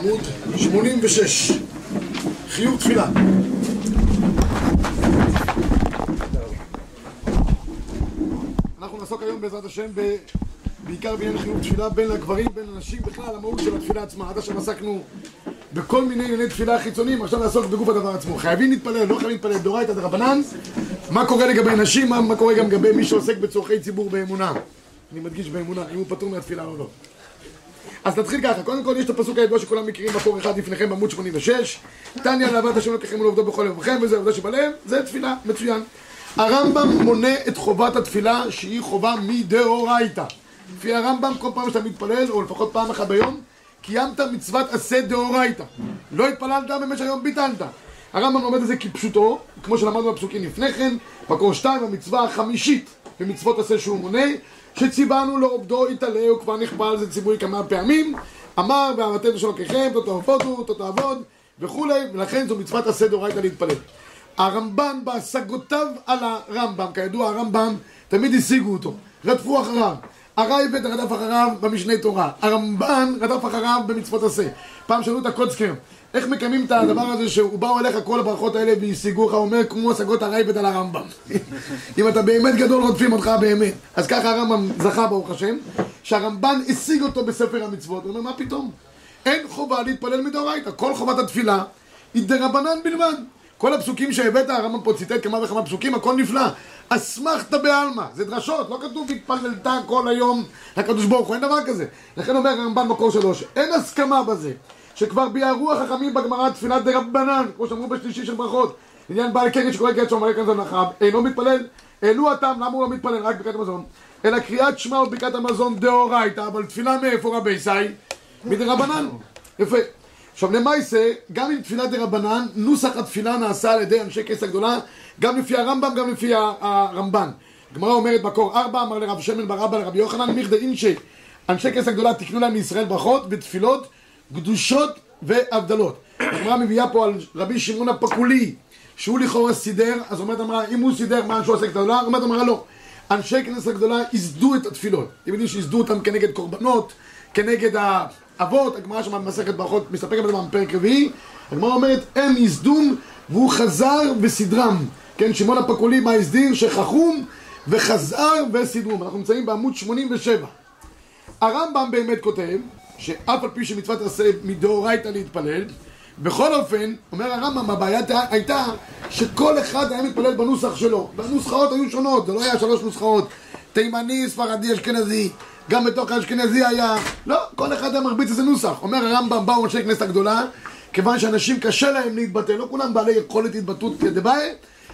עמוד 86, חיוב תפילה. אנחנו נעסוק היום בעזרת השם. בעיקר בעניין חיוב תפילה בין הגברים, בין הנשים, בכלל המהות של התפילה עצמה. עד עכשיו עסקנו בכל מיני ענייני תפילה חיצוניים, עכשיו נעסוק בגוף הדבר עצמו. חייבים להתפלל, לא חייבים להתפלל, דאורייתא דרבנן. מה קורה לגבי נשים, מה, מה קורה גם לגבי מי שעוסק בצורכי ציבור באמונה. אני מדגיש באמונה, אם הוא פטור מהתפילה או לא. אז נתחיל ככה, קודם כל יש את הפסוק הידוע שכולם מכירים מקור אחד לפניכם בעמוד 86 תניא לאהבת השם לקחם ולעובדו בכל לבכם וזה עבודה שבלב, זה תפילה, מצוין. הרמב"ם מונה את חובת התפילה שהיא חובה מדאורייתא. לפי הרמב"ם כל פעם שאתה מתפלל, או לפחות פעם אחת ביום קיימת מצוות עשה דאורייתא. לא התפללת במשך היום ביטלת. הרמב"ם לומד את זה כפשוטו, כמו שלמדנו בפסוקים לפני כן מקור שתיים, המצווה החמישית במצוות עשה שהוא מונה שציוונו לעובדו יתעלה, הוא כבר נכפה על זה ציבורי כמה פעמים, אמר ואהבתם של אלוקיכם, תות תעבודו, תות תעבוד וכולי, ולכן זו מצוות עשה דאורייתא להתפלל. הרמב"ן בהשגותיו על הרמב"ם, כידוע הרמב"ם תמיד השיגו אותו, רדפו אחריו. הרייבד רדף אחריו במשנה תורה, הרמב"ן רדף אחריו במצוות עשה. פעם שאלו את הקוצקר, איך מקיימים את הדבר הזה שהוא באו אליך כל הברכות האלה והשיגוך, הוא אומר כמו השגות הרייבד על הרמב"ם. אם אתה באמת גדול רודפים אותך באמת. אז ככה הרמב"ם זכה ברוך השם, שהרמב"ן השיג אותו בספר המצוות, הוא אומר מה פתאום? אין חובה להתפלל מדאורייתא, כל חובת התפילה היא דרבנן בלבד. כל הפסוקים שהבאת, הרמב"ם פה ציטט כמה וכמה פסוקים, הכל נפלא. אסמכתא בעלמא, זה דרשות, לא כתוב התפללת כל היום לקדוש ברוך הוא, אין דבר כזה. לכן אומר הרמב"ן מקור שלוש, אין הסכמה בזה. שכבר ביארו החכמים בגמרא תפילת דרבנן, כמו שאמרו בשלישי של ברכות, עניין בעל קרן שקורא קרן שאומר כאן אחריו, אינו מתפלל, העלו הטעם, למה הוא לא מתפלל רק ברכת המזון? אלא קריאת שמע וברכת המזון דאורייתא, אבל תפילה מאיפה רבי סי? מדרבנן. יפה. עכשיו למעשה, גם עם תפילת דרבנן, נוסח התפילה נעשה על ידי אנשי כס הגדולה, גם לפי הרמב"ם, גם לפי הרמב"ן. גמרא אומרת בקור ארבע, אמר לרב שמן בר אבא לרבי יוחנן, מיכדי אינשי, אנשי כס הגדולה תקנו להם מישראל ברכות ותפילות קדושות והבדלות. הגמרא מביאה פה על רבי שמעון הפקולי, שהוא לכאורה סידר, אז אומרת אמרה, אם הוא סידר מה שהוא עושה גדולה, אומרת אמרה לא. אנשי כנסת הגדולה ייסדו את התפילות. אתם יודעים שייסדו אותם כנגד קורבנות, כנגד האבות, הגמרא שם במסכת ברכות מסתפקת בזה בפרק רביעי, הגמרא אומרת, הם ייסדום והוא חזר וסדרם. כן, שמעון הפקולי מה הסדיר? שחכום וחזר וסידרום. אנחנו נמצאים בעמוד 87. הרמב"ם באמת כותב שאף על פי שמצוות עשה מדאורייתא להתפלל, בכל אופן, אומר הרמב"ם, הבעיה הייתה שכל אחד היה מתפלל בנוסח שלו. והנוסחאות היו שונות, זה לא היה שלוש נוסחאות. תימני, ספרדי, אשכנזי. גם בתוך האשכנזי היה... לא, כל אחד היה מרביץ איזה נוסח. אומר הרמב"ם, באו אנשי כנסת הגדולה, כיוון שאנשים קשה להם להתבטא, לא כולם בעלי יכולת התבטאות כדבעי,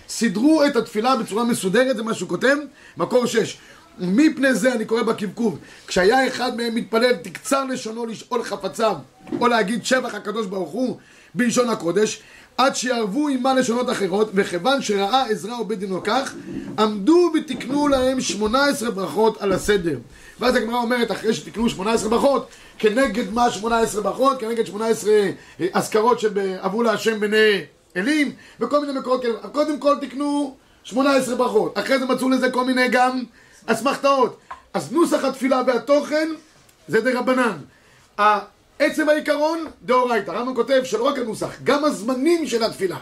סידרו את התפילה בצורה מסודרת, זה מה שהוא כותב, מקור שש. מפני זה אני קורא בקבקוב, כשהיה אחד מהם מתפלל, תקצר לשונו לשאול חפציו, או להגיד שבח הקדוש ברוך הוא בלשון הקודש, עד שיערבו עמה לשונות אחרות, וכיוון שראה עזרא ובית דינו כך, עמדו ותיקנו להם 18 ברכות על הסדר. ואז הגמרא אומרת, אחרי שתיקנו 18 ברכות, כנגד מה 18 ברכות? כנגד 18 אה, אזכרות שעברו להשם בני אלים, וכל מיני מקורות כאלה. קודם כל תיקנו 18 ברכות, אחרי זה מצאו לזה כל מיני גם... אסמכתאות. אז נוסח התפילה והתוכן זה דה רבנן. עצם העיקרון, דאורייתא. הרמב"ם כותב שלא רק הנוסח, גם הזמנים של התפילה.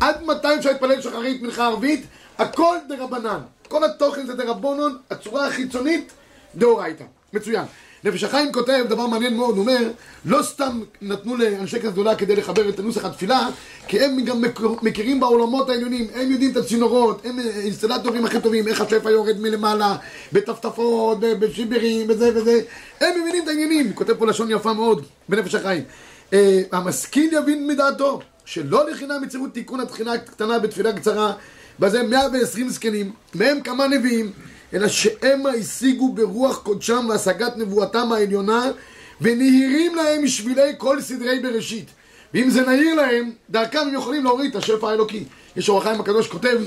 עד מתי אפשר להתפלל שחרית, מנחה ערבית, הכל דה רבנן. כל התוכן זה דה רבונון, הצורה החיצונית, דאורייתא. מצוין. נפש החיים כותב דבר מעניין מאוד, הוא אומר, לא סתם נתנו לאנשי כנסת גדולה כדי לחבר את הנוסח התפילה, כי הם גם מכירים בעולמות העליונים, הם יודעים את הצינורות, הם אינסטלטורים הכי טובים, איך השפע יורד מלמעלה, בטפטפות, בשיברים, וזה וזה, הם מבינים את העניינים, כותב פה לשון יפה מאוד, בנפש החיים. Uh, המשכיל יבין מדעתו, שלא לחינם יצירו תיקון התחינה הקטנה בתפילה קצרה, וזה 120 זקנים, מהם כמה נביאים. אלא שהמה השיגו ברוח קודשם והשגת נבואתם העליונה ונהירים להם משבילי כל סדרי בראשית. ואם זה נהיר להם, דרכם הם יכולים להוריד את השפע האלוקי. יש אור החיים הקדוש כותב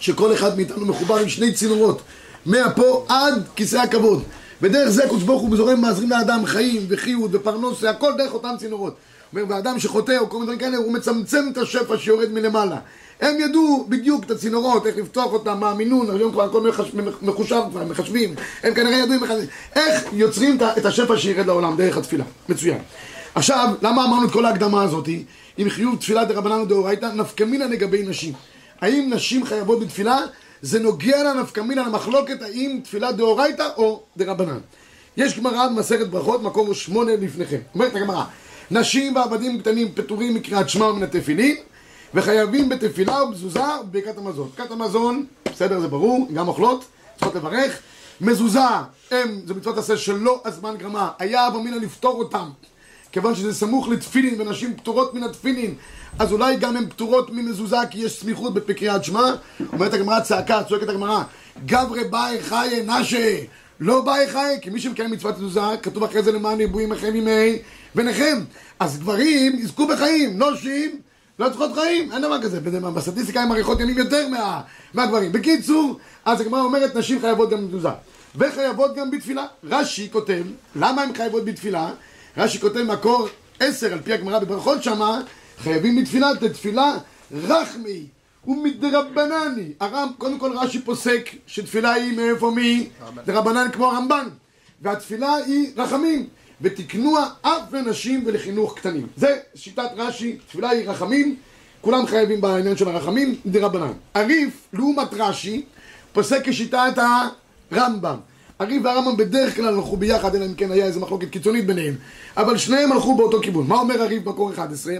שכל אחד מאיתנו מחובר עם שני צינורות מהפה עד כיסא הכבוד. ודרך זה קודש ברוך הוא זורם מעזרים לאדם חיים וחיות ופרנוס, הכל דרך אותם צינורות. אומר, ואדם שחוטא או כל מיני דברים כאלה, הוא מצמצם את השפע שיורד מלמעלה הם ידעו בדיוק את הצינורות, איך לפתוח אותם, מה המינון, היום כבר הכל מחושב כבר, מחשבים, הם כנראה ידעו איך יוצרים את השפע שירד לעולם דרך התפילה, מצוין. עכשיו, למה אמרנו את כל ההקדמה הזאת? עם חיוב תפילה דרבנן ודאורייתא, נפקא מינא לגבי נשים. האם נשים חייבות בתפילה? זה נוגע לנפקא מינא למחלוקת האם תפילה דאורייתא או דרבנן. יש גמרא במסכת ברכות, מקום שמונה לפניכם. אומרת הגמרא, נשים ועבדים קטנים פטורים מקריאת שמע ומן התפילין, וחייבים בתפילה ובזוזה ובברכת המזון. ברכת המזון, בסדר, זה ברור, גם אוכלות, צריכות לברך. מזוזה, הם, זה מצוות עשה שלא הזמן גרמה, היה אבא מינא לפתור אותם. כיוון שזה סמוך לתפילין ונשים פטורות מן התפילין אז אולי גם הן פטורות ממזוזה כי יש סמיכות בקריאת שמע אומרת הגמרא צעקה, צועקת הגמרא גברי באי חיי נשה לא באי חיי כי מי שמקיים מצוות מזוזה כתוב אחרי זה למען יבואים לכם ימי ביניכם אז גברים יזכו בחיים, נושים לא צריכות חיים, אין דבר כזה בסטטיסטיקה הן אריכות ימים יותר מה, מהגברים בקיצור, אז הגמרא אומרת נשים חייבות גם במזוזה וחייבות גם בתפילה רש"י כותב, למה הן חייבות בתפילה? רש"י כותב מקור עשר, על פי הגמרא בברכות שמה, חייבים בתפילה, תתפילה רחמי ומדרבנני. הרם, קודם כל רש"י פוסק שתפילה היא מאיפה מי? דרבנן כמו הרמב"ן. והתפילה היא רחמים. ותקנוע אף לנשים ולחינוך קטנים. זה שיטת רש"י, תפילה היא רחמים, כולם חייבים בעניין של הרחמים, דרבנן. הריף, לעומת רש"י, פוסק כשיטת הרמב"ם. הריב והרמב"ם בדרך כלל הלכו ביחד, אלא אם כן היה איזו מחלוקת קיצונית ביניהם. אבל שניהם הלכו באותו כיוון. מה אומר הריב מקור 11?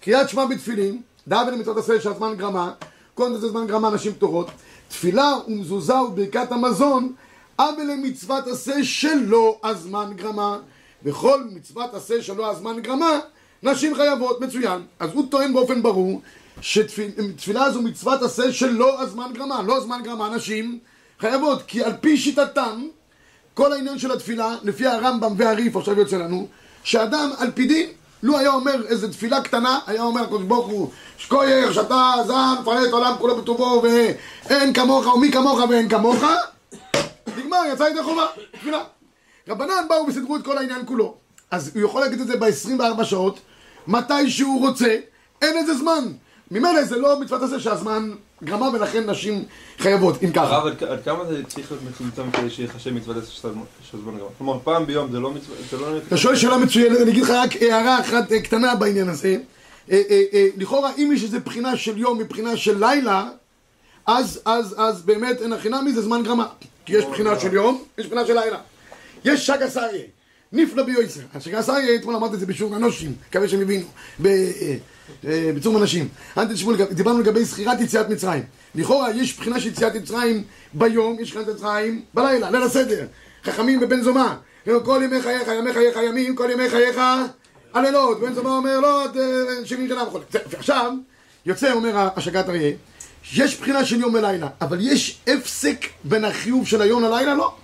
קריאת שמע בתפילין, דאבל למצוות עשה שהזמן גרמה, קודם זה זמן גרמה נשים פטורות, תפילה ומזוזה וברכת המזון, אבל למצוות עשה שלא הזמן גרמה, וכל מצוות עשה שלא הזמן גרמה, נשים חייבות, מצוין. אז הוא טוען באופן ברור שתפילה זו מצוות עשה שלא הזמן גרמה, לא הזמן גרמה, נשים חייבות, כי על פי שיטתם כל העניין של התפילה, לפי הרמב"ם והריף, עכשיו יוצא לנו, שאדם על פי דין, לו היה אומר איזו תפילה קטנה, היה אומר הקדוש ברוך הוא, שכוייך, שאתה זן, מפרט העולם כולו בטובו, ואין כמוך, ומי כמוך ואין כמוך, נגמר, יצא ידי חובה, תפילה. רבנן באו וסידרו את כל העניין כולו. אז הוא יכול להגיד את זה ב-24 שעות, מתי שהוא רוצה, אין איזה זמן. ממילא זה לא מצוות עשה שהזמן גרמה ולכן נשים חייבות, אם ככה. הרב, עד כמה זה צריך להיות מצומצם כדי שיחשב מצוות עשה שהזמן גרמה? כלומר, פעם ביום זה לא מצוות... לא אתה שואל שאלה מצוינת, אני אגיד לך רק הערה אחת קטנה בעניין הזה. אה, אה, אה, לכאורה, אם יש איזו בחינה של יום מבחינה של לילה, אז, אז, אז באמת אין הכי נמי זה זמן גרמה. כי יש בחינה של יום, יש בחינה של לילה. יש שק עשריה, נפלא ביועצר. השק עשריה, אתמול אמרתי את זה בשיעור אנושים, מקווה שהם הבינו. בצום אנשים. אל תשמעו, דיברנו לגבי זכירת יציאת מצרים. לכאורה יש בחינה של יציאת מצרים ביום, יש זכירת מצרים בלילה, ליל הסדר. חכמים בבן זומה. כל ימי חייך, ימי חייך ימים, כל ימי חייך הלילות. בן זומה אומר לא, שבעים שנה וכו'. ועכשיו, יוצא, אומר השגת אריה, יש בחינה של יום ולילה, אבל יש הפסק בין החיוב של היום ללילה? לא.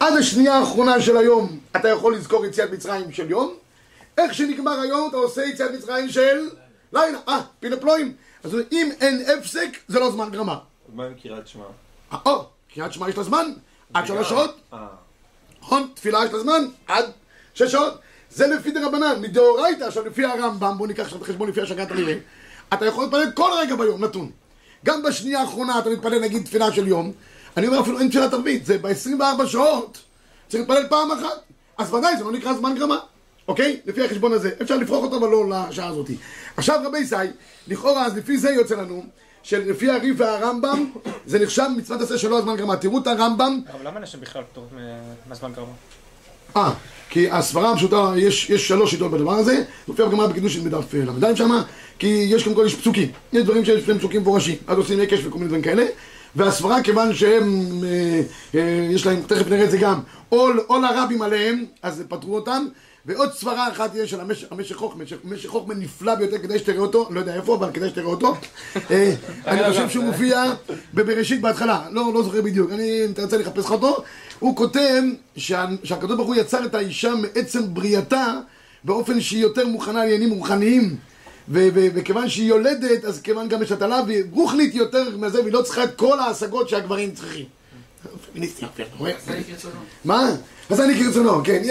עד השנייה האחרונה של היום אתה יכול לזכור יציאת מצרים של יום, איך שנגמר היום אתה עושה יציאת מצרים של לילה, אה, פילה פלואים. אז אם אין הפסק, זה לא זמן גרמה. מה עם קריאת שמע? אה, או, קריאת שמע יש לה זמן, עד שלוש שעות. אה. נכון, תפילה יש לה זמן, עד שש שעות. זה לפי דרבנן, מדאורייתא, עכשיו לפי הרמב"ם, בוא ניקח עכשיו בחשבון לפי השגת המילים, אתה יכול להתפלל כל רגע ביום, נתון. גם בשנייה האחרונה אתה מתפלל נגיד תפילה של יום, אני אומר אפילו אין תפילת ערבית, זה ב-24 שעות, צריך להתפלל פעם אחת, אז ודאי זה לא נקרא זמן גרמה. אוקיי? לפי החשבון הזה. אפשר לפרוח אותו, אבל לא לשעה הזאת. עכשיו רבי זי, לכאורה, אז לפי זה יוצא לנו, שלפי הריף והרמב"ם, זה נחשב מצוות עשה שלא הזמן גרמה. תראו את הרמב"ם... אבל למה נשים בכלל פטורות מהזמן גרמה? אה, כי הסברה הפשוטה, יש, יש שלוש שיטות בדבר הזה, זה מופיע בגמרא בקידוש מדף ל"ד שמה, כי יש קודם כל יש פסוקים, יש דברים שיש להם פסוקים מפורשים, אז עושים הקש וכל מיני דברים כאלה, והסברה כיוון שהם, אה, אה, יש להם, תכף נראה את זה גם, עול, עול הרבים עליהם, אז פטרו אותם, ועוד סברה אחת יש של המשך חוכמה, משך חוכמה נפלא ביותר, כדאי שתראה אותו, לא יודע איפה, אבל כדאי שתראה אותו. אה, אני חושב שהוא מופיע בבראשית בהתחלה, לא, לא זוכר בדיוק, אני רוצה לחפש לך אותו. הוא כותב שהקדוש ברוך הוא יצר את האישה מעצם בריאתה באופן שהיא יותר מוכנה לעניינים רוחניים. וכיוון שהיא יולדת, אז כיוון גם יש הטלה, והיא רוחנית יותר מזה, והיא לא צריכה את כל ההשגות שהגברים צריכים. מה? אז אני כרצונו, כן,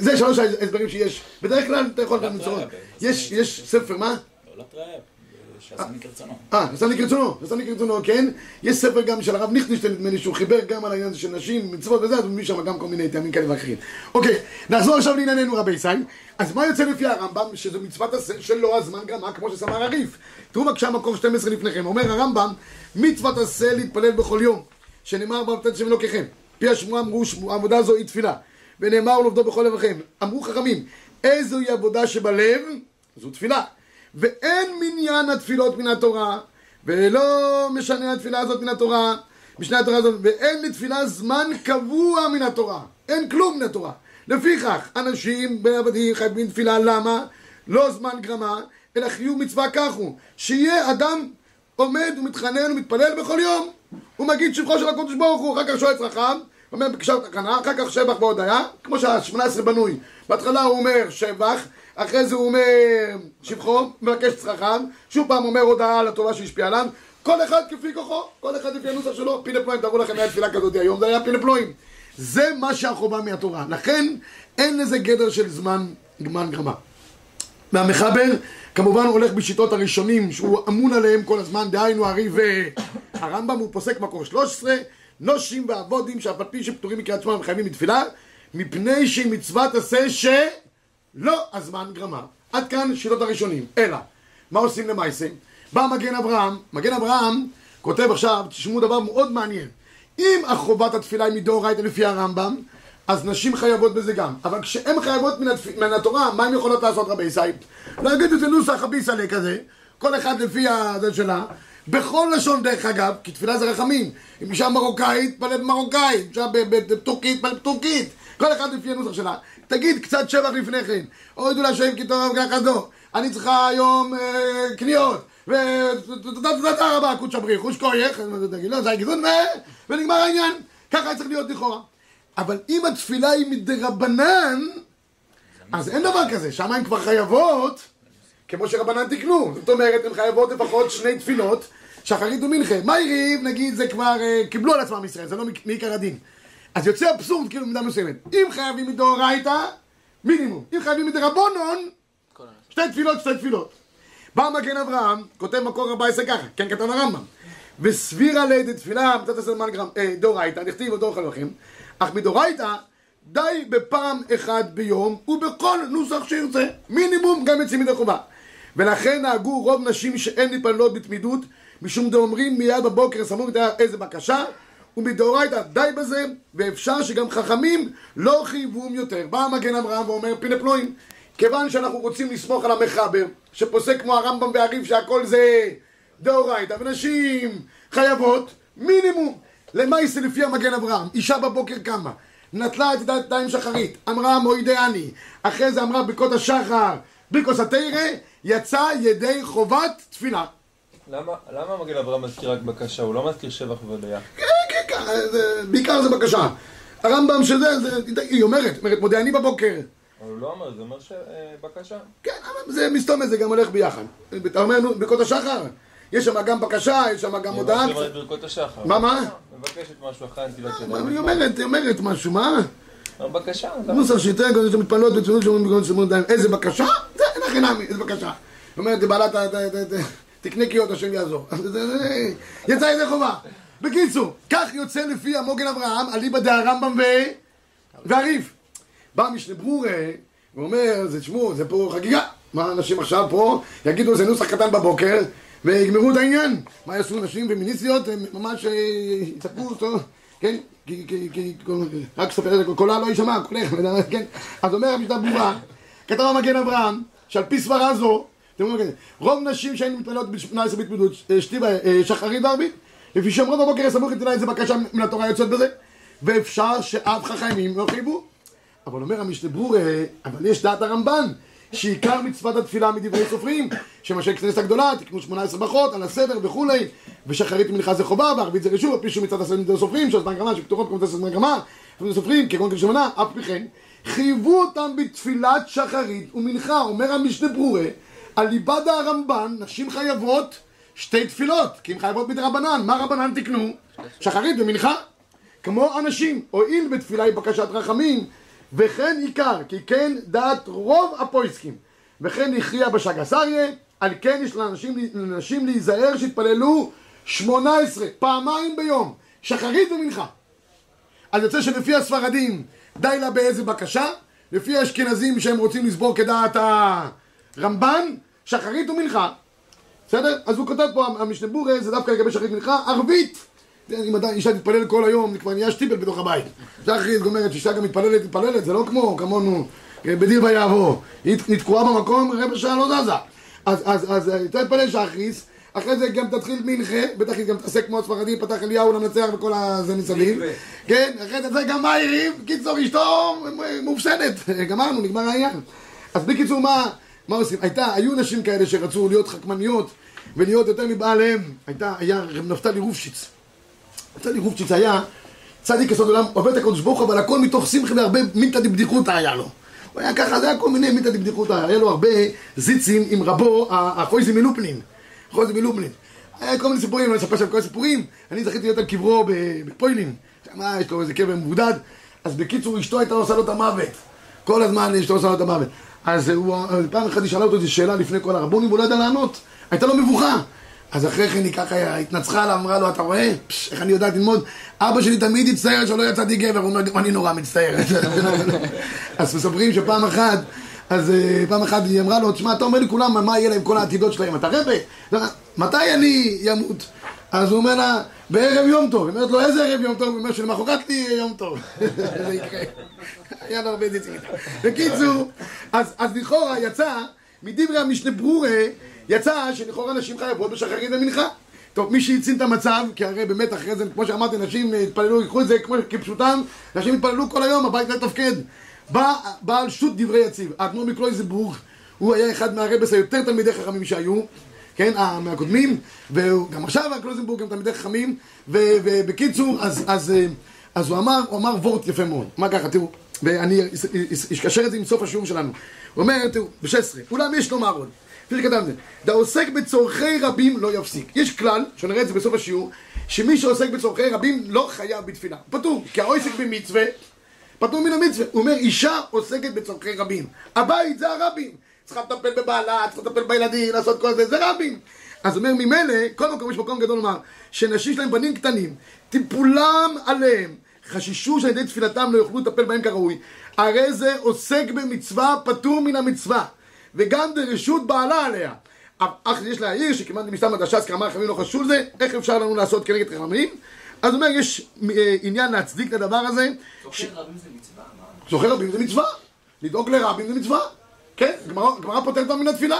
זה שלוש ההסברים שיש. בדרך כלל אתה יכול גם למצוא. יש ספר, מה? שעשה מקרצונו. אה, נשאני כרצונו, נשאני כרצונו, כן? יש ספר גם של הרב ליכטנשטיין, נדמה לי, שהוא חיבר גם על העניין הזה של נשים, מצוות וזה, אז הוא מביא שם גם כל מיני טעמים כאלה ואחרים. אוקיי, נחזור עכשיו לענייננו רבי ישראל. אז מה יוצא לפי הרמב"ם? שזו מצוות עשה שלא הזמן גרמה, כמו שסמר הריף. תראו בבקשה מקור 12 לפניכם. אומר הרמב"ם, מצוות עשה להתפלל בכל יום, שנאמר בעבודת שם אלוקיכם. פי השמועה אמרו, "שמו- עבודה זו היא תפילה. ונאמר ולעובדו בכל לבכם. אמרו חכמים, איזוהי עבודה שבלב? זו תפילה. ואין מניין התפילות מן התורה, ולא משנה התפילה הזאת מן התורה, משנה התורה הזאת, ואין לתפילה זמן קבוע מן התורה. אין כלום מן התורה. לפיכך, אנשים בעבדים חייבים תפילה, למה? לא זמן גרמה, אלא חיוב מצווה כך הוא, שיהיה אדם עומד ומתחנן ומתפלל בכל יום. הוא מגיד שבחו של הקדוש ברוך הוא, אחר כך שואל צרכיו, אומר בקשר תקנה, אחר כך שבח בהודיה, כמו שה-18 בנוי. בהתחלה הוא אומר שבח, אחרי זה הוא אומר שבחו, מבקש צרכיו, שוב פעם אומר הודעה על הטובה שהשפיעה עליו, כל אחד כפי כוחו, כל אחד לפי הנוסח שלו, פילה פלואים, תראו לכם, היה תפילה כזאת היום, זה היה פילה פלואים. זה מה שהחובה מהתורה. לכן אין לזה גדר של זמן, זמן גרמה. והמחבר כמובן הולך בשיטות הראשונים שהוא אמון עליהם כל הזמן, דהיינו הרי והרמב"ם הוא פוסק מקור 13 נושים ועבודים שאף על פי שפטורים מקריאת שמע וחייבים מתפילה מפני שהיא מצוות עשה שלא הזמן גרמה עד כאן שיטות הראשונים אלא מה עושים למעשה? בא מגן אברהם מגן אברהם כותב עכשיו תשמעו דבר מאוד מעניין אם החובת התפילה היא מדאורייתא לפי הרמב"ם אז נשים חייבות בזה גם. אבל כשהן חייבות מן, התפ... מן התורה, מה הן יכולות לעשות רבי ישי? להגיד איזה נוסח הביסלה כזה, כל אחד לפי הזה שלה, בכל לשון דרך אגב, כי תפילה זה רחמים. אם אישה מרוקאית, תפלל במרוקאית, אישה בטורקית, תפלל בטורקית. כל אחד לפי הנוסח שלה. תגיד קצת שבח לפני כן. אוי דולה שם כי טוב זו. אני צריכה היום אה, קניות. ותודה רבה, קודש הבריך, חוש כוייך, תגיד, לא, זה הגזון, ו- ונגמר העניין. ככה צריך להיות לכאורה. אבל אם התפילה היא מדרבנן, אז אין דבר כזה, שם הן כבר חייבות, כמו שרבנן תיקנו. זאת אומרת, הן חייבות לפחות שני תפילות, שחרית ומנחה. מה יריב, נגיד, זה כבר אה, קיבלו על עצמם ישראל, זה לא מעיקר הדין. אז יוצא אבסורד, כאילו, במידה מסוימת. אם חייבים מדאורייתא, מינימום. אם חייבים מדרבנון, שתי תפילות, שתי תפילות. בא מגן אברהם, כותב מקור 14 ככה, כן כתב הרמב"ם. וסבירה לידי תפילה, מצאת זמן גרם, אה, דאורייתא, נכתיב דור חלוכים, אך מדאורייתא, די בפעם אחת ביום, ובכל נוסח שירצה, מינימום גם יוצאים ידי חובה. ולכן נהגו רוב נשים שאין מתפללות בתמידות, משום דאומרים מיד בבוקר סמוך איזה בקשה, ומדאורייתא די בזה, ואפשר שגם חכמים לא חייבום יותר. בא מגן אברהם ואומר פיני פלואים, כיוון שאנחנו רוצים לסמוך על המחבר, שפוסק כמו הרמב"ם והריב שהכל זה דאורייתא, ונשים חייבות, מינימום. למעשה לפי המגן אברהם, אישה בבוקר קמה, נטלה את ידיים שחרית, אמרה מוידי אני, אחרי זה אמרה ברכות השחר, ברכוס התרא, יצא ידי חובת תפילה. למה למה מגן אברהם מזכיר רק בקשה? הוא לא מזכיר שבח והודיה. ככה, בעיקר זה בקשה. הרמב"ם שזה, זה, היא אומרת, אומרת, מודה אני בבוקר. אבל הוא לא אומר, זה אומר שבקשה. כן, אבל זה מסתובב, זה גם הולך ביחד. אתה אומר, נו, ברכות השחר, יש שם גם בקשה, יש שם גם הודעה. היא אומרת ברכות השחר. מה, מה? מבקשת משהו אחרי הנטילות שלהם. היא אומרת, היא אומרת משהו, מה? בקשה. למה? נוסח שיטה, כזה שמתפללות בציונות שאומרים בגלל שמות דיים. איזה בקשה? זה אין הכי נמי, איזה בקשה. היא אומרת, בעלה, ת- ת- ת- ת- תקנה קיות, השם יעזור. יצא ידי חובה. בקיצור, כך יוצא לפי המוגן אברהם, אליבא דהרמב"ם ו... והריף. בא משנה ברורה, ואומר, זה תשמעו, זה פה חגיגה. מה אנשים עכשיו פה יגידו זה נוסח קטן בבוקר, ויגמרו את העניין. מה יעשו נשים פמיניסטיות? הם ממש אה, יצעקו אותו, כן? כי, כי, כי, רק ספר את זה, קולה לא יישמע, קולך, כן? אז אומר המשנה ברורה, כתב המגן אברהם, שעל פי סברה זו, רוב נשים שהיינו מתפללות ב-18 בהתפללות, אה, אה, שחרית וערבית, לפי שאומרות בבוקר סמוך לתפילה איזה בקשה מן התורה יוצאת בזה, ואפשר שאף חכמים לא חייבו. אבל אומר המשנה ברורה, אבל יש דעת הרמב"ן, שעיקר מצוות התפילה מדברי סופרים, שמשל כנסת הגדולה, תקנו 18 ברכות, על הסדר וכולי, ושחרית ומנחה זה חובה, וערבית זה רשות, על פי שהוא מצוות הסדר מדברי סופרים, של זמן גרמה, שפטורות כמו מצוות גרמה, סופרים, כגון כבשמנה, אף פי כן, חייבו אותם בתפילת שחרית ומנחה, אומר המשנה ברורה, על ליבד הרמב"ן, נשים חייבות שתי תפילות, כי הן חייבות מדרבנן, מה רבנן תקנו? שחרית ומנחה. כמו אנשים, הואיל בתפילה היא בקשת רחמים, וכן עיקר, כי כן דעת רוב הפויסקים, וכן הכריע בשגס אריה, על כן יש לאנשים, לנשים להיזהר שיתפללו 18, פעמיים ביום, שחרית ומנחה. אז יוצא שלפי הספרדים, די לה באיזה בקשה, לפי האשכנזים שהם רוצים לסבור כדעת הרמב"ן, שחרית ומנחה. בסדר? אז הוא כותב פה, המשנה בורה, זה דווקא לגבי שחרית ומנחה, ערבית. אם עדיין אישה תתפלל כל היום, כבר נהיה שטיבל בתוך הבית. שחרית גומרת, אישה גם מתפללת, מתפללת, זה לא כמו, כמונו, בדיר ויעבור. היא תקועה במקום, רבע שעה לא זזה. אז, אז, אז, יותר תתפלל שחריס, אחרי זה גם תתחיל מנחה, בטח היא גם תעשה כמו הספרדים, פתח אליהו למנצח וכל הזה מסביב. כן, אחרי זה גם מאיירים, קיצור אשתו מאופסדת, גמרנו, נגמר העניין. אז בקיצור, מה, מה עושים? הייתה, היו נשים כאלה שרצו להיות חכמניות ולהיות יותר מבעליהם. הייתה, היה רב נפתלי רופשיץ. נפתלי רופשיץ היה צדיק יסוד עולם, עובד את הקדוש ברוך הוא, אבל הכל מתוך שמחה והרבה מילתא דבדיחותא היה לו. הוא היה ככה, זה היה כל מיני מילתא דבדיחותא, היה לו הרבה זיצים עם רבו, החויזי מלופנין. חויזי מלופנין. היה כל מיני סיפורים, אני אספר שם כל הסיפורים. אני זכיתי להיות על קברו בפוילין. שם יש לו איזה קבר מבודד. אז בקיצור, אשתו הייתה עושה לו את המוות. כל הזמן אשתו עושה לו את המוות. אז הוא, פעם אחת היא שאלה אותו איזו שאלה לפני כל הרבונים, הוא לא ידע לענות. הייתה לו מבוכה. אז אחרי כן היא ככה התנצחה עליו, אמרה לו, אתה רואה? פש, איך אני יודעת ללמוד? אבא שלי תמיד הצטער שלא יצאתי גבר, הוא אומר, אני נורא מצטערת. אז מספרים שפעם אחת, אז פעם אחת היא אמרה לו, תשמע, אתה אומר לכולם, מה יהיה להם כל העתידות שלהם? אתה רבה? מתי אני אמות? אז הוא אומר לה, בערב יום טוב. היא אומרת לו, איזה ערב יום טוב? הוא אומר, שלמחרת לי יום טוב. זה יקרה. היה לו הרבה דיצים. בקיצור, אז לכאורה יצא, מדברי המשנה ברורה, יצא שלכאורה נשים חייבות בשחרית ומנחה. טוב, מי שהצין את המצב, כי הרי באמת אחרי זה, כמו שאמרתי, נשים התפללו, ייקחו את זה כמו כפשוטם, נשים התפללו כל היום, הבית לא תפקד. בא בעל שו"ת דברי יציב, האדמו"ר מקלויזנבורג, הוא היה אחד מהרבס היותר תלמידי חכמים שהיו, כן, מהקודמים, וגם עכשיו הקלויזנבורג הם תלמידי חכמים, ובקיצור, אז, אז, אז הוא אמר, הוא אמר וורט יפה מאוד. מה ככה, תראו, ואני אשקשר את זה עם סוף השיעור שלנו. הוא אומר, תראו, ב-16, אולם יש לומר עוד. תראי כתב זה, דעוסק בצורכי רבים לא יפסיק. יש כלל, שנראה את זה בסוף השיעור, שמי שעוסק בצורכי רבים לא חייב בתפילה. פטור, כי העוסק במצווה, פטור מן המצווה. הוא אומר, אישה עוסקת בצורכי רבים. הבית זה הרבים. צריכה לטפל בבעלה, צריכה לטפל בילדים, לעשות כל זה, זה רבים. אז אומר, ממילא, כל מקום יש מקום גדול לומר, שנשים שלהם בנים קטנים, טיפולם עליהם, חששו שעל ידי תפילתם לא יוכלו לטפל בהם כראוי. הרי זה עוסק במצווה, פטור מן המצווה. וגם ברשות בעלה עליה. אך יש להעיר שכמעט מסתם הדש"ס כמה חכמים לא חשוב לזה, איך אפשר לנו לעשות כנגד חכמים? אז אומר, יש עניין להצדיק את הדבר הזה. זוכר רבים זה מצווה? זוכר רבים זה מצווה. לדאוג לרבים זה מצווה. כן, גמרא פותרת מן התפילה.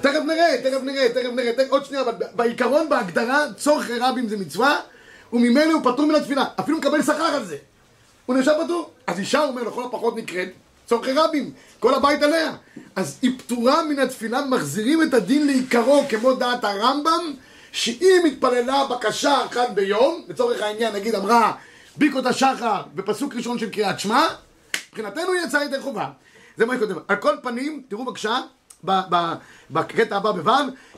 תכף נראה, תכף נראה, תכף נראה, עוד שנייה, אבל בעיקרון, בהגדרה, צורך רבים זה מצווה, וממילא הוא פטור מן התפילה. אפילו מקבל שכר על זה. הוא נשאר פטור. אז אישה, אומר, לכל הפחות נקראת צורכי רבים, כל הבית עליה. אז היא פטורה מן התפילה, מחזירים את הדין לעיקרו, כמו דעת הרמב"ם, שאם התפללה בקשה אחת ביום, לצורך העניין, נגיד אמרה ביקות השחר בפסוק ראשון של קריאת שמע, מבחינתנו יצאה ידי חובה. זה מה היא כותבת. על כל פנים, תראו בבקשה, בקטע הבא בו',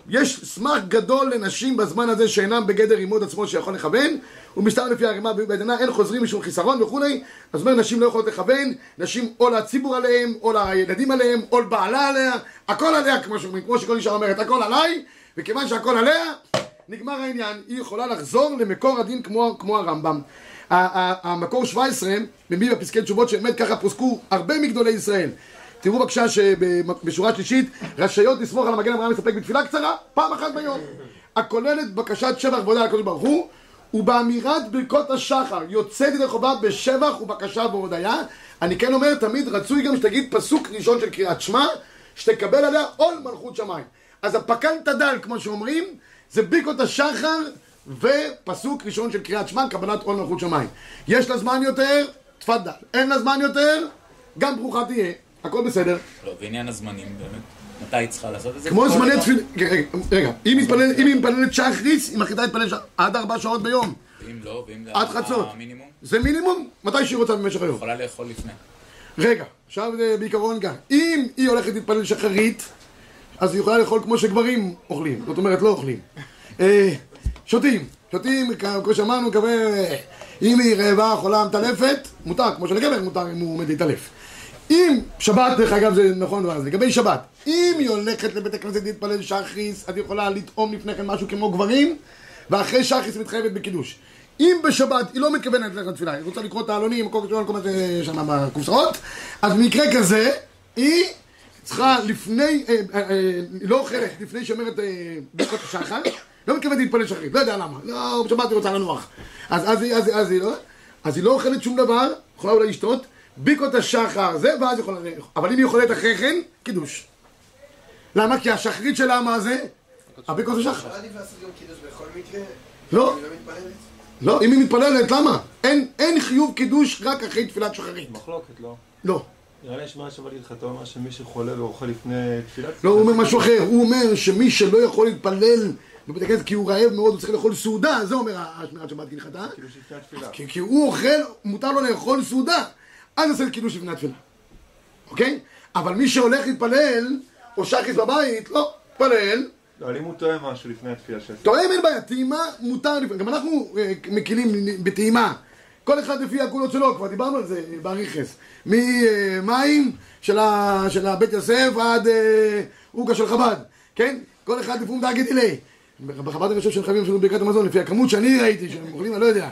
יש סמך גדול לנשים בזמן הזה שאינם בגדר לימוד עצמו שיכול לכוון, ומסתר לפי הרימה בעדנה אין חוזרים משום חיסרון וכולי, אז אומר נשים לא יכולות לכוון, נשים או לציבור עליהם, או לילדים עליהם, או לבעלה עליה, הכל עליה כמו שאומרים, כמו שכל אישה אומרת, הכל עליי, וכיוון שהכל עליה, נגמר העניין, היא יכולה לחזור למקור הדין כמו, כמו הרמב"ם. המקור 17, מביא בפסקי תשובות שבאמת ככה פוסקו הרבה מגדולי ישראל. תראו בבקשה שבשורה שלישית, רשאיות לסמוך על המגן אברהם לספק בתפילה קצרה, פעם אחת ביום. הכוללת בקשת שבח ועודה לקדוש ברוך הוא, ובאמירת ברכות השחר יוצאת ידי חובה בשבח ובקשה והודיה. אני כן אומר, תמיד רצוי גם שתגיד פסוק ראשון של קריאת שמע, שתקבל עליה עול מלכות שמיים. אז הפקנת דל, כמו שאומרים, זה ברכות השחר ופסוק ראשון של קריאת שמע, קבלת עול מלכות שמיים. יש לה זמן יותר, תפדל. אין לה זמן יותר, גם ברוכה תהיה. הכל בסדר. לא, ועניין הזמנים באמת, מתי היא צריכה לעשות את זה? כמו זמני? תפילה, רגע, רגע, אם היא מתפללת- שחריס, היא מחליטה להתפלל עד ארבע שעות ביום, ואם לא, ואם זה עד חצות. זה מינימום, מתי שהיא רוצה במשך היום. יכולה לאכול לפני. רגע, עכשיו זה בעיקרון כך, אם היא הולכת להתפלל שחרית, אז היא יכולה לאכול כמו שגברים אוכלים, זאת אומרת לא אוכלים. שותים, שותים, כמו שאמרנו, מקווה, אם היא רעבה, חולה, מטלפת, מותר, כמו שלגבר מותר אם הוא עומד להתעלף. אם, שבת דרך אגב זה נכון דבר הזה, לגבי שבת, אם היא הולכת לבית הכנסת להתפלל שחריס, את יכולה לטעום לפני כן משהו כמו גברים, ואחרי שחריס היא מתחייבת בקידוש. אם בשבת היא לא מתכוונת ללכת לתפילה, היא רוצה לקרוא את העלונים, כל כל מה ששם בקופסאות, אז במקרה כזה, היא צריכה לפני, אה, אה, אה, לא אוכלת לפני שאומרת אה, ברכות השחר, לא מתכוונת להתפלל שחרית, לא יודע למה, לא, בשבת היא רוצה לנוח. אז, אז, היא- אז, היא- אז, היא לא, אז היא לא אוכלת שום דבר, יכולה אולי לשתות, ברכות השחר זה, ואז יכולה, אבל אם היא אוכלת אחרי כן, קידוש. למה? כי השחרית שלה מה זה? הברכות השחר. לא עדיף לעשות גם קידוש בכל מקרה? לא. לא מתפללת? לא, אם היא מתפללת, למה? אין, אין חיוב קידוש רק אחרי תפילת שחרית. מחלוקת, לא. לא. נראה לי שמע שבת הלכתו אומר שמי שחולה ואוכל לפני תפילת... לא, הוא אומר משהו אחר. הוא אומר שמי שלא יכול להתפלל בבית הכנסת כי הוא רעב מאוד, הוא צריך לאכול סעודה, זה אומר השמירת שבת כהלכתה. כי, הוא אוכל, מותר לו לאכול סעודה, אז עושה קידוש לפני התפילה. אוקיי? אבל מי שהולך להתפלל, או שחיס בבית, לא, מתפלל, לא, אבל אם הוא טועה משהו לפני התפילה שעשה. טועם אין בעיה, טעימה מותר, גם אנחנו אה, מקילים בטעימה. כל אחד לפי הגבולות שלו, כבר דיברנו על זה באריכס. ממים של, ה, של הבית יוסף עד אה, עוגה של חב"ד, כן? כל אחד לפעמים דאגי דילי. בחב"ד אני חושב שהם חייבים אפילו ברכת המזון, לפי הכמות שאני ראיתי, שהם אוכלים, אני לא יודע.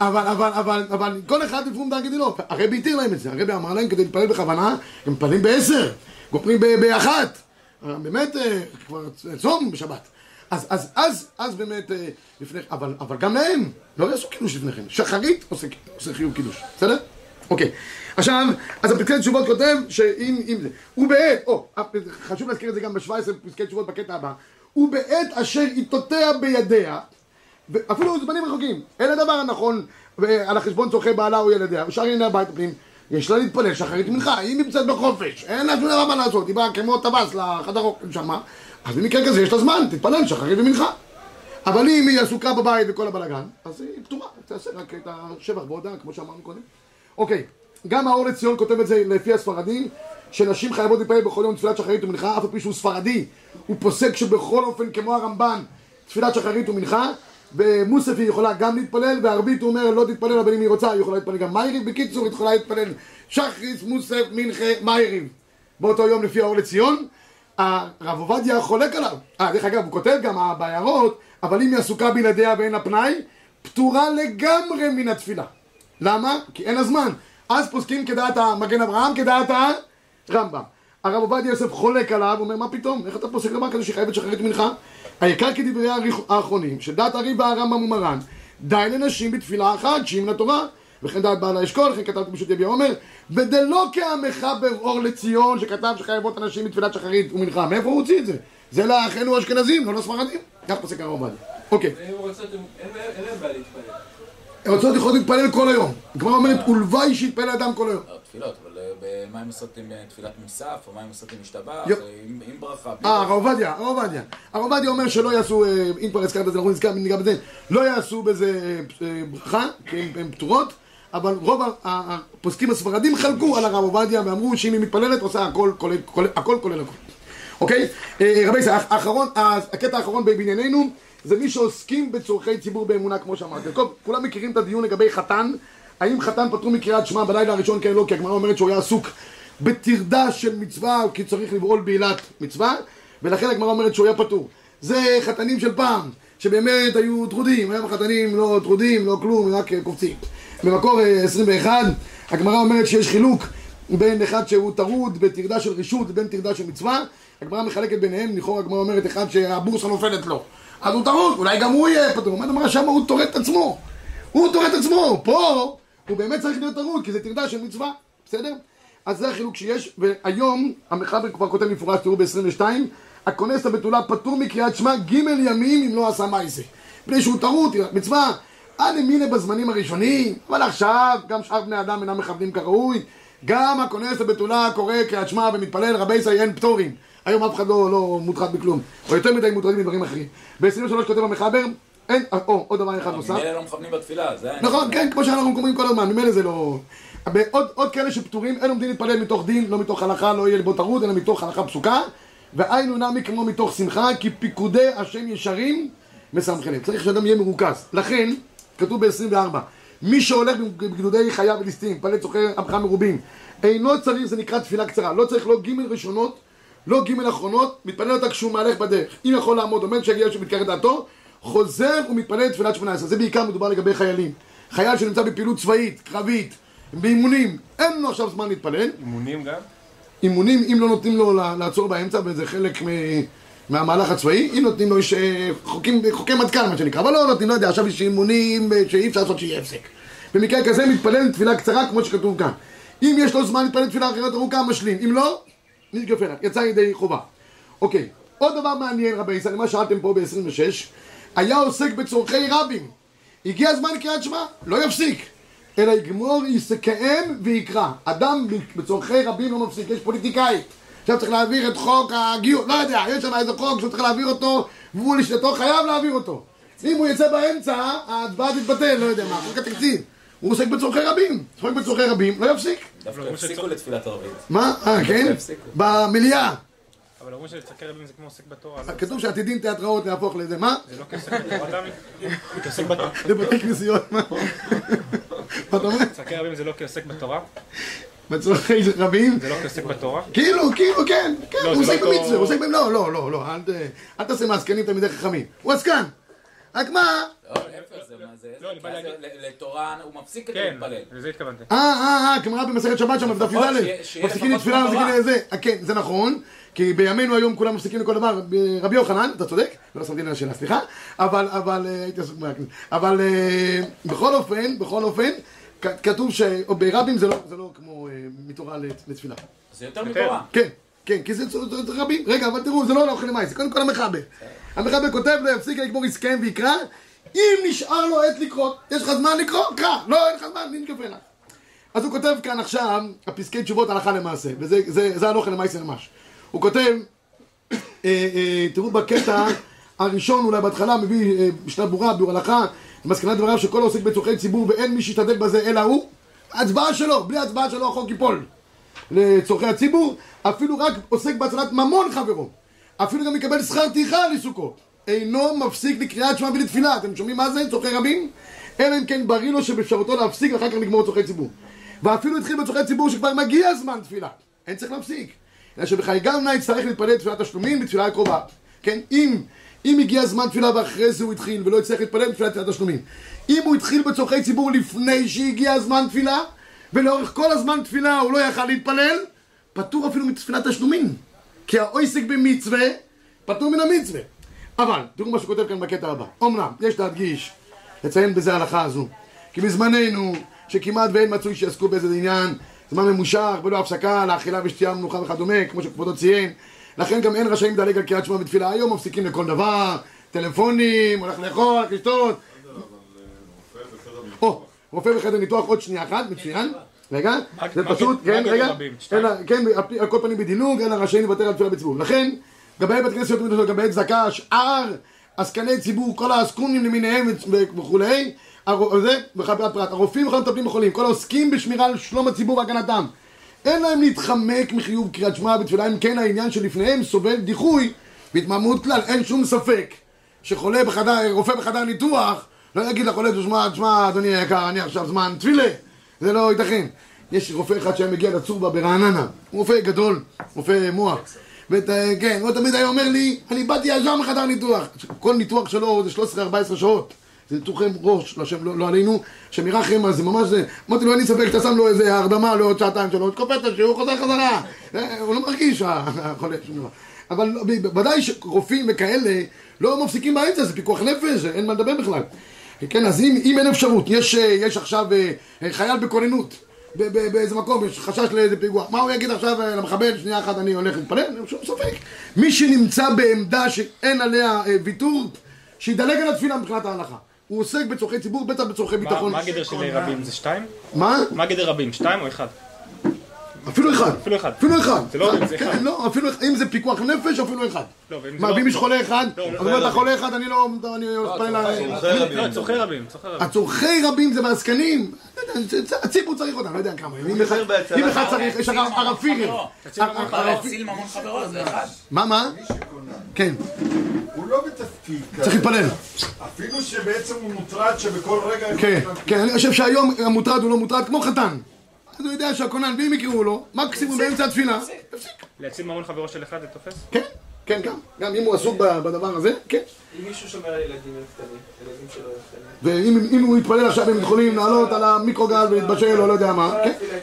אבל, אבל, אבל, אבל כל אחד לפעמים דאגי דילו. הרבי התיר להם את זה, הרבי אמר להם כדי להתפלל בכוונה, הם מתפללים בעשר, גופרים ב- באחת. באמת אה, כבר צום בשבת. אז, אז, אז, אז באמת, אה, לפני, אבל, אבל גם להם, לא יעשו קידוש לפני כן. שחרית עושה, עושה חיוב קידוש, בסדר? אוקיי. עכשיו, אז הפסקי תשובות כותב שאם אם זה, ובעת, או, חשוב להזכיר את זה גם ב-17 פסקי תשובות בקטע הבא, ובעת אשר עיתותיה בידיה, ואפילו זמנים רחוקים, אין הדבר הנכון אה, על החשבון צורכי בעלה או ילדיה, ושאר ענייני הבית הפנים, יש לה להתפלל שחרית מנחה, היא נמצאת בחופש, אין לה שום דבר מה לעשות, היא באה כמו טווס לחדר אוכל שמה, אז במקרה כזה יש לה זמן, תתפלל שחרית ומנחה. אבל אם היא עסוקה בבית וכל הבלאגן, אז היא פתורה, תעשה רק את השבח בהודעה, כמו שאמרנו קודם. אוקיי, גם האור לציון כותב את זה לפי הספרדים, שנשים חייבות להתפלל בכל יום תפילת שחרית ומנחה, אף על פי שהוא ספרדי, הוא פוסק שבכל אופן, כמו הרמב"ן, תפילת שחרית ומנחה, במוסף היא יכולה גם להתפלל, בערבית הוא אומר לא תתפלל, אבל אם היא רוצה היא יכולה להתפלל גם מייריב, בקיצור היא יכולה להתפלל שחריס, מוסף, מנחה, מייריב. באותו יום לפי האור לציון, הרב עובדיה חולק עליו. אה, דרך אגב, הוא כותב גם אה, בהערות, אבל אם היא עסוקה בלעדיה ואין לה פנאי, פטורה לגמרי מן התפילה. למה? כי אין לה זמן. אז פוסקים כדעת המגן אברהם, כדעת הרמב"ם. הרב עובדיה יוסף חולק עליו, אומר, מה פתאום? איך אתה פוסק דבר כזה שחייבת שחרית מנחה? העיקר כדברי האחרונים, שדעת הריבה הרמב"ם ומרן, די לנשים בתפילה אחת, שהיא מן התורה. וכן דעת בעל האשכול, וכן כתבתי פשוט יביע עומר, ודלא כעמך באור לציון, שכתב שחייבות הנשים בתפילת שחרית ומנחה. מאיפה הוא הוציא את זה? זה לאחינו האשכנזים, לא לספרדים. כך פוסק הרב עובדיה. אוקיי. אין להם בעיה להתפלל. רוצות יכולות להתפלל כל היום. הגמרא אומרת, ולוואי שיתפלל אדם כל היום. לא, תפילות, אבל אה, ב- מה הם עם אה, תפילת מוסף, או מה הם עם משתבח, עם עם ברכה. אה. הרב עובדיה, הרב עובדיה. הרב עובדיה אומר שלא יעשו, אה, אם כבר הזכרת את זה, אנחנו נזכר, ניגע בזה, לא יעשו בזה אה, ברכה, כי הן- פטורות, אבל רוב הפוסקים הספרדים חלקו על הרב עובדיה ואמרו שאם היא מתפללת עושה הכל כולל כולל- הכל כולל הכל. אוקיי? רבי ישראל, הקטע האחרון בענייננו זה מי שעוסקים בצורכי ציבור באמונה כמו שאמרתי. כולם מכירים את הדיון לגבי חתן, האם חתן פטרו מקריאת שמע בלילה הראשון כן לא, כי הגמרא אומרת שהוא היה עסוק בטרדה של מצווה, כי צריך לבעול בעילת מצווה, ולכן הגמרא אומרת שהוא היה פטור. זה חתנים של פעם, שבאמת היו טרודים, היום החתנים לא טרודים, לא כלום, רק אה, קופצים. במקור אה, 21, הגמרא אומרת שיש חילוק בין אחד שהוא טרוד בטרדה של רשות לבין טרדה של מצווה. הגמרא מחלקת ביניהם, לכאורה הגמרא אומרת אחד שהבורסה נופלת לו. אז הוא טרוד, אולי גם הוא יהיה פטור. אומרת הגמרא שם הוא טורד את עצמו. הוא טורד את עצמו. פה הוא באמת צריך להיות טרוד, כי זה טרדה של מצווה. בסדר? אז זה החילוק שיש, והיום המחבר כבר כותב מפורש, תראו ב-22, הכונס הבתולה פטור מקריאת שמע ג' ימים אם לא עשה מייסה. מפני שהוא טרוד, מצווה, עד ימינה בזמנים הראשונים, אבל עכשיו גם שאר בני אדם אינם מכבדים כראוי, גם הכונס הבתולה קורא קריאת שמע ומתפלל, רבי ישראל אין פטורים. היום אף אחד לא, לא מוטרד בכלום, או יותר מדי מוטרדים מדברים אחרים. ב-23 כותב המחבר, אין, או, עוד דבר אחד נוסף. ממילא לא מכוונים בתפילה, זה העניין. נכון, כן, כמו שאנחנו אומרים כל הזמן, ממילא זה לא... עוד, כאלה שפטורים, אין עומדים להתפלל מתוך דין, לא מתוך הלכה, לא יהיה לבו טרוד, אלא מתוך הלכה פסוקה, והיינו נמי כמו מתוך שמחה, כי פיקודי השם ישרים מסמכנים. צריך שאדם יהיה מרוכז. לכן, כתוב ב-24, מי שהולך בגדודי חיה וליסטים, מתפלל צורכי עמך מרובים, אינו צריך, זה נקרא תפילה קצרה, לא צריך לא ג' ראשונות, לא ג' אחרונות, מתפלל אותה כשהוא מהלך בדרך. אם יכול לעמוד, עומד שיגיע שמתקרב דעתו, חוזר ומתפלל תפילת שמונה עשרה. זה בעיקר מדובר לגבי חיילים. חייל שנמצא בפעילות צבאית, קרבית, באימונים, אין לו עכשיו זמן להתפלל. אימונים גם? אימונים, אם לא נותנים לו לעצור באמצע, וזה חלק מ... מהמהלך הצבאי, אם נותנים לו, יש אה, חוקים, חוקי מטכ"ל מה שנקרא, אבל לא נותנים, לא יודע, עכשיו יש אימונים אה, שאי אפשר לעשות שיהיה הפסק. במקרה כזה מתפלל תפילה קצרה כמו שכתוב כאן. אם יש לו זמן להתפלל תפילה אחרת ארוכה, משלים. אם לא, נתגפר, יצא ידי חובה. אוקיי, עוד דבר מעניין רבי ישראל, מה שאלתם פה ב-26, היה עוסק בצורכי רבים. הגיע הזמן קריאת שמע, לא יפסיק. אלא יגמור, יסכם ויקרא. אדם בצורכי רבים לא מפסיק, יש פוליטיקאי. עכשיו צריך להעביר את חוק הגיור, לא יודע, יש שם איזה חוק שהוא צריך להעביר אותו, והוא לשלטו חייב להעביר אותו. אם הוא יצא באמצע, ההצבעה תתבטל, לא יודע מה, חוק התקציב. הוא עוסק בצורכי רבים, עוסק בצורכי רבים, לא יפסיק. דווקא הפסיקו לתפילת ערבית. מה? אה, כן? במליאה. אבל אומרים שלצקר רבים זה כמו עוסק בתורה. לא? כתוב שעתידין תיאטראות להפוך לזה, מה? זה לא כעוסק בתורה? כעוסק בתורה. לבתי כנסיות, מה? מה אתה אומר? זה לא כעוסק בתורה? בצורכי רבים? זה לא כעוסק בתורה? כאילו, כאילו, כן, כן, לא, הוא זה עוסק לא במצווה, הוא עוסק ב... לא, לא, לא, לא, אל תעשה מעסקנים תלמידי חכמים. הוא עסקן. רק מה? לא, להפך, זה מה זה? לא, לתורה, הוא מפסיק כדי כן, להתפלל. לזה התכוונתי. אה, אה, אה, כמראה במסכת שבת שם, בדף לפחות י"ד. שיהיה- שיהיה מפסיקים לפחות לתפילה, כמו מפסיקים. לזה. אה, כן, זה נכון. כי בימינו היום כולם מפסיקים לכל דבר. רבי יוחנן, אתה צודק, לא שמתי לב לשאלה, סליחה. אבל, אבל, אה, הייתי עסוק מהכנסת. אבל אה, בכל אופן, בכל אופן, כתוב שברבים זה לא- זה לא כמו אה, מתורה לת- לתפילה. זה יותר מתורה. כן, כן, כי זה, רבים. רגע, אבל תראו, זה לא לאוכל למאי, זה קודם כל המחבר. המחבר כותב לו, יפסיק לגמור יסכם ויקרא, אם נשאר לו עת לקרוא. יש לך זמן לקרוא? קרא. לא, אין לך זמן, נתגפה לה. אז הוא כותב כאן עכשיו, הפסקי תשובות הלכה למעשה, וזה זה, זה הלוכל למעשה ממש. הוא כותב, אה, אה, תראו בקטע הראשון, אולי בהתחלה, מביא אה, משנה ברורה, ביור הלכה, מסקנת דבריו שכל העוסק בצורכי ציבור ואין מי שישתתף בזה אלא הוא, הצבעה שלו, בלי הצבעה שלו החוק ייפול. לצורכי הציבור, אפילו רק עוסק בהצלת ממון חברו. אפילו גם יקבל שכר טרחה על עיסוקו. אינו מפסיק לקריאת שמע ולתפילה. אתם שומעים מה זה? צורכי רבים? אלא אם כן בריא לו שבאפשרותו להפסיק ואחר כך לגמור צורכי ציבור. ואפילו התחיל בצורכי ציבור שכבר מגיע זמן תפילה. אין צריך להפסיק. אלא שבחיי גם נא יצטרך להתפלל תפילת תשלומים בתפילה הקרובה. כן? אם, אם הגיע זמן תפילה ואחרי זה הוא התחיל ולא יצטרך להתפלל בתפילת תפילת תשלומים. אם הוא התחיל בצורכי ציבור לפני שהגיע זמן תפילה, ולאורך כל הזמן תפילה הוא לא יכל להתפלל, פטור אפילו מתפילת תשלומים. כי העוסק במצווה, פטור מן המצווה. אבל, תראו מה שכותב כאן בקטע הבא. אומנם, יש להדגיש, לציין בזה ההלכה הזו, כי בזמננו, שכמעט ואין מצוי שיעסקו באיזה עניין, זמן ממושך, בלא הפסקה, לאכילה ושתייה מנוחה וכדומה, כמו שכבודו ציין, לכן גם אין רשאים לדלג על קריאת שמע בתפילה. היום מפסיקים לכל דבר, טלפונים, הולך לאכול, הולך לשתות. או, רופא בחדר ניתוח עוד שנייה אחת, מצוין. רגע, זה פשוט, כן, רגע? אלא, כן, על פי- על כל פנים בדילוג, אלא רשאים לוותר על תפילה בציבור. לכן, גבי בית כנסת, גבי צדקה, שאר עסקני ציבור, כל העסקונים למיניהם וכולי, וחברת פרט, הרופאים וכל המטפלים בחולים, כל העוסקים בשמירה על שלום הציבור והגנתם. אין להם להתחמק מחיוב קריאת שמע בתפילה, אם כן העניין שלפניהם סובל דיחוי והתמהמות כלל, אין שום ספק שחולה בחדר, רופא בחדר ניתוח, לא יגיד לחולה, תשמע, תשמע, אדוני היקר, אני עכשיו זמן תפילה, זה לא ייתכן. יש רופא אחד שהיה מגיע לצורבה ברעננה, הוא רופא גדול, רופא מוח. אה, כן, הוא תמיד היה אומר לי, אני באתי ישר מחדר ניתוח. כל ניתוח שלו זה 13-14 שעות. זה ניתוחי ראש, לא, שם- לא, לא עלינו, שמרחם, אז זה ממש זה. אמרתי לו, אין לי ספק שאתה שם לו איזה הרדמה לעוד שעתיים שלוש, קופץ השיעור, חוזר חזרה. אה, הוא לא מרגיש, החולה, שום דבר. אבל ודאי שרופאים וכאלה לא מפסיקים באמצע, זה פיקוח נפש, אין מה לדבר בכלל. כן, אז אם, אם אין אפשרות, יש, אה, יש עכשיו אה, אה, חייל בכוננות באיזה מקום, יש חשש לאיזה פיגוע, מה הוא יגיד עכשיו אה, למחבל, שנייה אחת אני הולך להתפלל? אין שום ספק. מי שנמצא בעמדה שאין עליה אה, ויתור, שידלג על התפילה מבחינת ההלכה. הוא עוסק בצורכי ציבור, בטח בצורכי ביטחון. מה הגדר של רבים? זה שתיים? מה? מה גדר רבים? שתיים או אחד? אפילו אחד. אפילו אחד. אפילו אחד. זה לא זה כן, אחד. לא, אפילו אחד. אם זה פיקוח נפש, אפילו אחד. לא, מה, ואם יש חולה אחד, אז אומר, אתה חולה אחד, אני לא... אני מתפלל ל... צורכי רבים, צורכי רבים. הצורכי רבים זה בעסקנים, הציבור צריך אותם, לא יודע כמה, אם אחד- צריך, יש הרב לא. להציל ממון חברו, זה אחד. מה, מה? כן, הוא לא בתפקיד צריך. להתפלל. אפילו שבעצם הוא מוטרד שבכל רגע... כן, כן, אני חושב שהיום המוטרד הוא לא מוטרד כמו חתן. אז הוא יודע שהכונן, ואם יקראו לו, מקסימום באמצע התפילה, יפסיק. להציל ממון חברו של אחד זה תופס? כן, כן, גם. גם אם הוא עסוק בדבר הזה, כן. אם מישהו שומר על ילדים קטנים, ילדים שלו קטנים. ואם אם הוא יתפלל עכשיו, הם יכולים לעלות על המיקרוגל ולהתבשל או לא יודע מה, כל כן.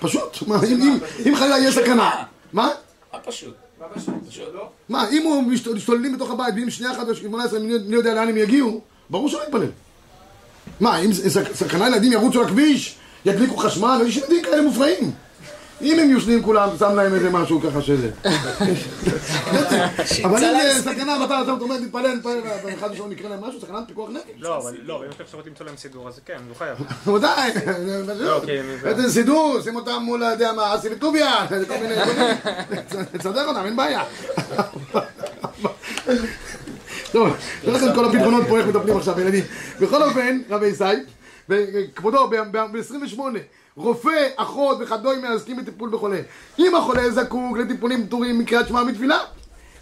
פשוט. אם- אם- אם חלילה יהיה סכנה. מה? מה פשוט? מה פשוט? לא? מה, אם הוא משת- משתוללים בתוך הבית, ואם שנייה אחת או 18, מי יודע לאן הם יגיעו, ברור שלא יתפלל. מה, אם סכנה ילדים ירוצו לכביש, ידליקו חשמל, יש ילדים כאלה מופרעים. אם הם יושנים כולם, שם להם איזה משהו ככה שזה. אבל אם זה סכנה, ואתה אתה אומר, תתפלל, תתפלל, ואחד ושלום יקרה להם משהו, סכנת פיקוח נפש. לא, אבל לא, אם יש אפשרות למצוא להם סידור, אז כן, הוא חייב. ודאי. איזה סידור, שים אותם מול, אתה יודע מה, אסי וטוביה, כל מיני, מיני, תסדר אותם, אין בעיה. טוב, נראה לכם כל הפתרונות פה, איך מטפלים עכשיו בילדים. בכל אופן, רבי ישי, וכבודו, ב-28, רופא, אחות וכדומה מעסקים בטיפול בחולה. אם החולה זקוק לטיפולים פטורים מקריאת שמע מתפילה,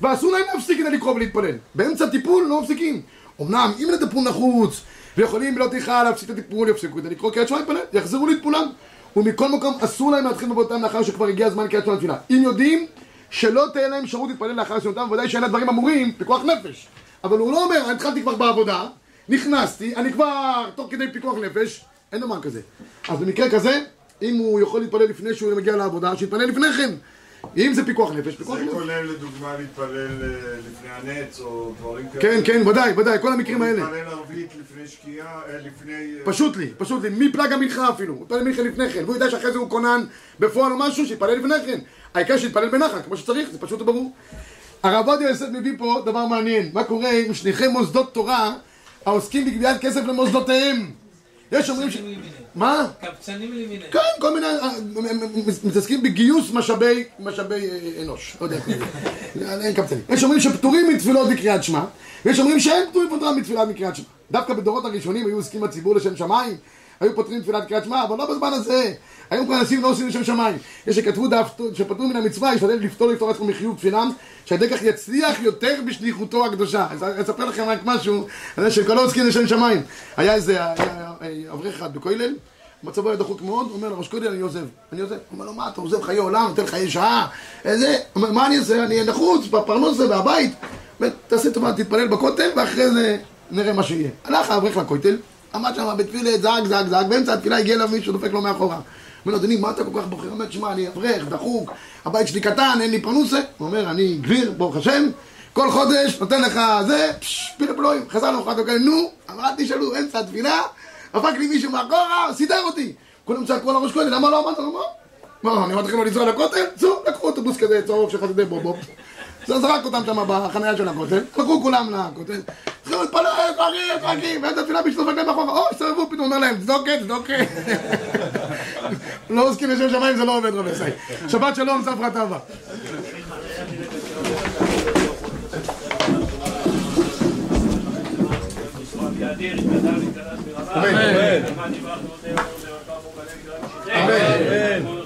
ואסור להם להפסיק כדי לקרוא ולהתפלל. באמצע טיפול לא מפסיקים. אמנם, אם הטיפול נחוץ, ויכולים בלא טרחה להפסיק את הטיפול, יפסיקו כדי לקרוא קריאת שמע להתפלל, יחזרו לטיפולם. ומכל מקום, אסור להם להתחיל בעבודתם לאחר שכבר הגיע הזמן קריאת שמע לתפילה. אם יודעים שלא תהיה להם אפשרות להתפלל לאחר סיומתם, ודאי שאין הדברים אמורים, פיקוח נפש. אבל הוא לא אומר, אני התחלתי כבר בעבודה, נכנסתי, אני כבר תוך כדי פיקוח נפש, אין דבר כזה. אז במקרה כזה, אם הוא יכול להתפלל לפני שהוא מגיע לעבודה, שיתפלל לפני כן. אם זה פיקוח נפש, פיקוח זה נפש. כולל לדוגמה להתפלל אה, לפני הנץ או דברים כאלה. כן, כן, ודאי, ודאי, כל המקרים האלה. להתפלל ערבית לפני שקיעה, אה, לפני... אה, פשוט לי, פשוט לי, מפלג המנחה אפילו, הוא יתפלל מנחה לפני כן, והוא יודע שאחרי זה הוא כונן בפועל או משהו, שיתפלל לפני כן. העיקר שיתפלל בנחת, כמו שצריך, זה פשוט וברור. הרב עובדיה יוסף מביא פה דבר מעניין, מה קורה עם שליחי מוסדות תורה העוסקים בגביית כסף למוסדותיהם? יש אומרים ש... מה? קבצנים למיניהם. כן, כל מיני, אה, מתעסקים בגיוס משאבי, משאבי אה, אנוש, לא יודע איך לזה. אין קמצנים. יש אומרים שפטורים מתפילות בקריאת שמע, ויש אומרים שאין פטורים פטורים מתפילת מקריאת שמע. דווקא בדורות הראשונים היו עוסקים בציבור לשם שמיים, היו פותרים תפילת קריאת שמע, אבל לא בזמן הזה. היום כבר אנשים לא עושים לשם שמיים. יש שכתבו דף שפטרו מן המצווה, ישתדל לפתור לפתור עצמו מחיוב תפילם, שהידי כך יצליח יותר בשליחותו הקדושה. אז אני אספר לכם רק משהו, על זה שכל לא עוסקים לשם שמיים. היה איזה היה אברך אחד בכולל, מצבו היה דחוק מאוד, אומר לראש כהן, אני עוזב. אני עוזב. הוא אומר לו, מה, אתה עוזב חיי עולם, נותן חיי שעה? איזה? מה אני אעשה? אני נחוץ, בפרנוסה, והבית. תעשה טובה, תתפלל בכותל, ואחרי זה נראה מה שיהיה. הלך האברך לכותל, עמד שם בתפילה, זעק, זעק, זעק, באמצע התפילה הגיע אליו מישהו, דופק לו מאחורה. אומר לו, אדוני, מה אתה כל כך בוחר? אומר, שמע, אני אברך, דחוק, הבית שלי קטן, אין לי פרנוסה. הוא אומר, אני גביר, ברוך השם, כל חודש נותן לך זה, פשש, פילה פלואים. חזר למחרת, הוא אומר, נו, אל תשאלו, אמצע התפילה, דפק לי מישהו מאחורה, סידר אותי. כולם צעקו על הראש כהן, למה לא אמרת לו? מה? מה, אני אמרתי לכם לא לנסוע לכותל? צאו, לקחו אוטובוס כזה צהוב של חסידי בובוב. זה זרק אותם שם בחניה של הכותל, לקחו כולם לכותל. התחילו להתפלל, חגים, חגים, ואין את התפילה בשביל דופק להם מאחורה, או, הסתובבו, פתאום אומר להם, צדוקת, צדוקת. לא עוסקים לשם שמיים, זה לא עובד רבי סי. שבת שלום, ספרא טבא. אמן. אמן.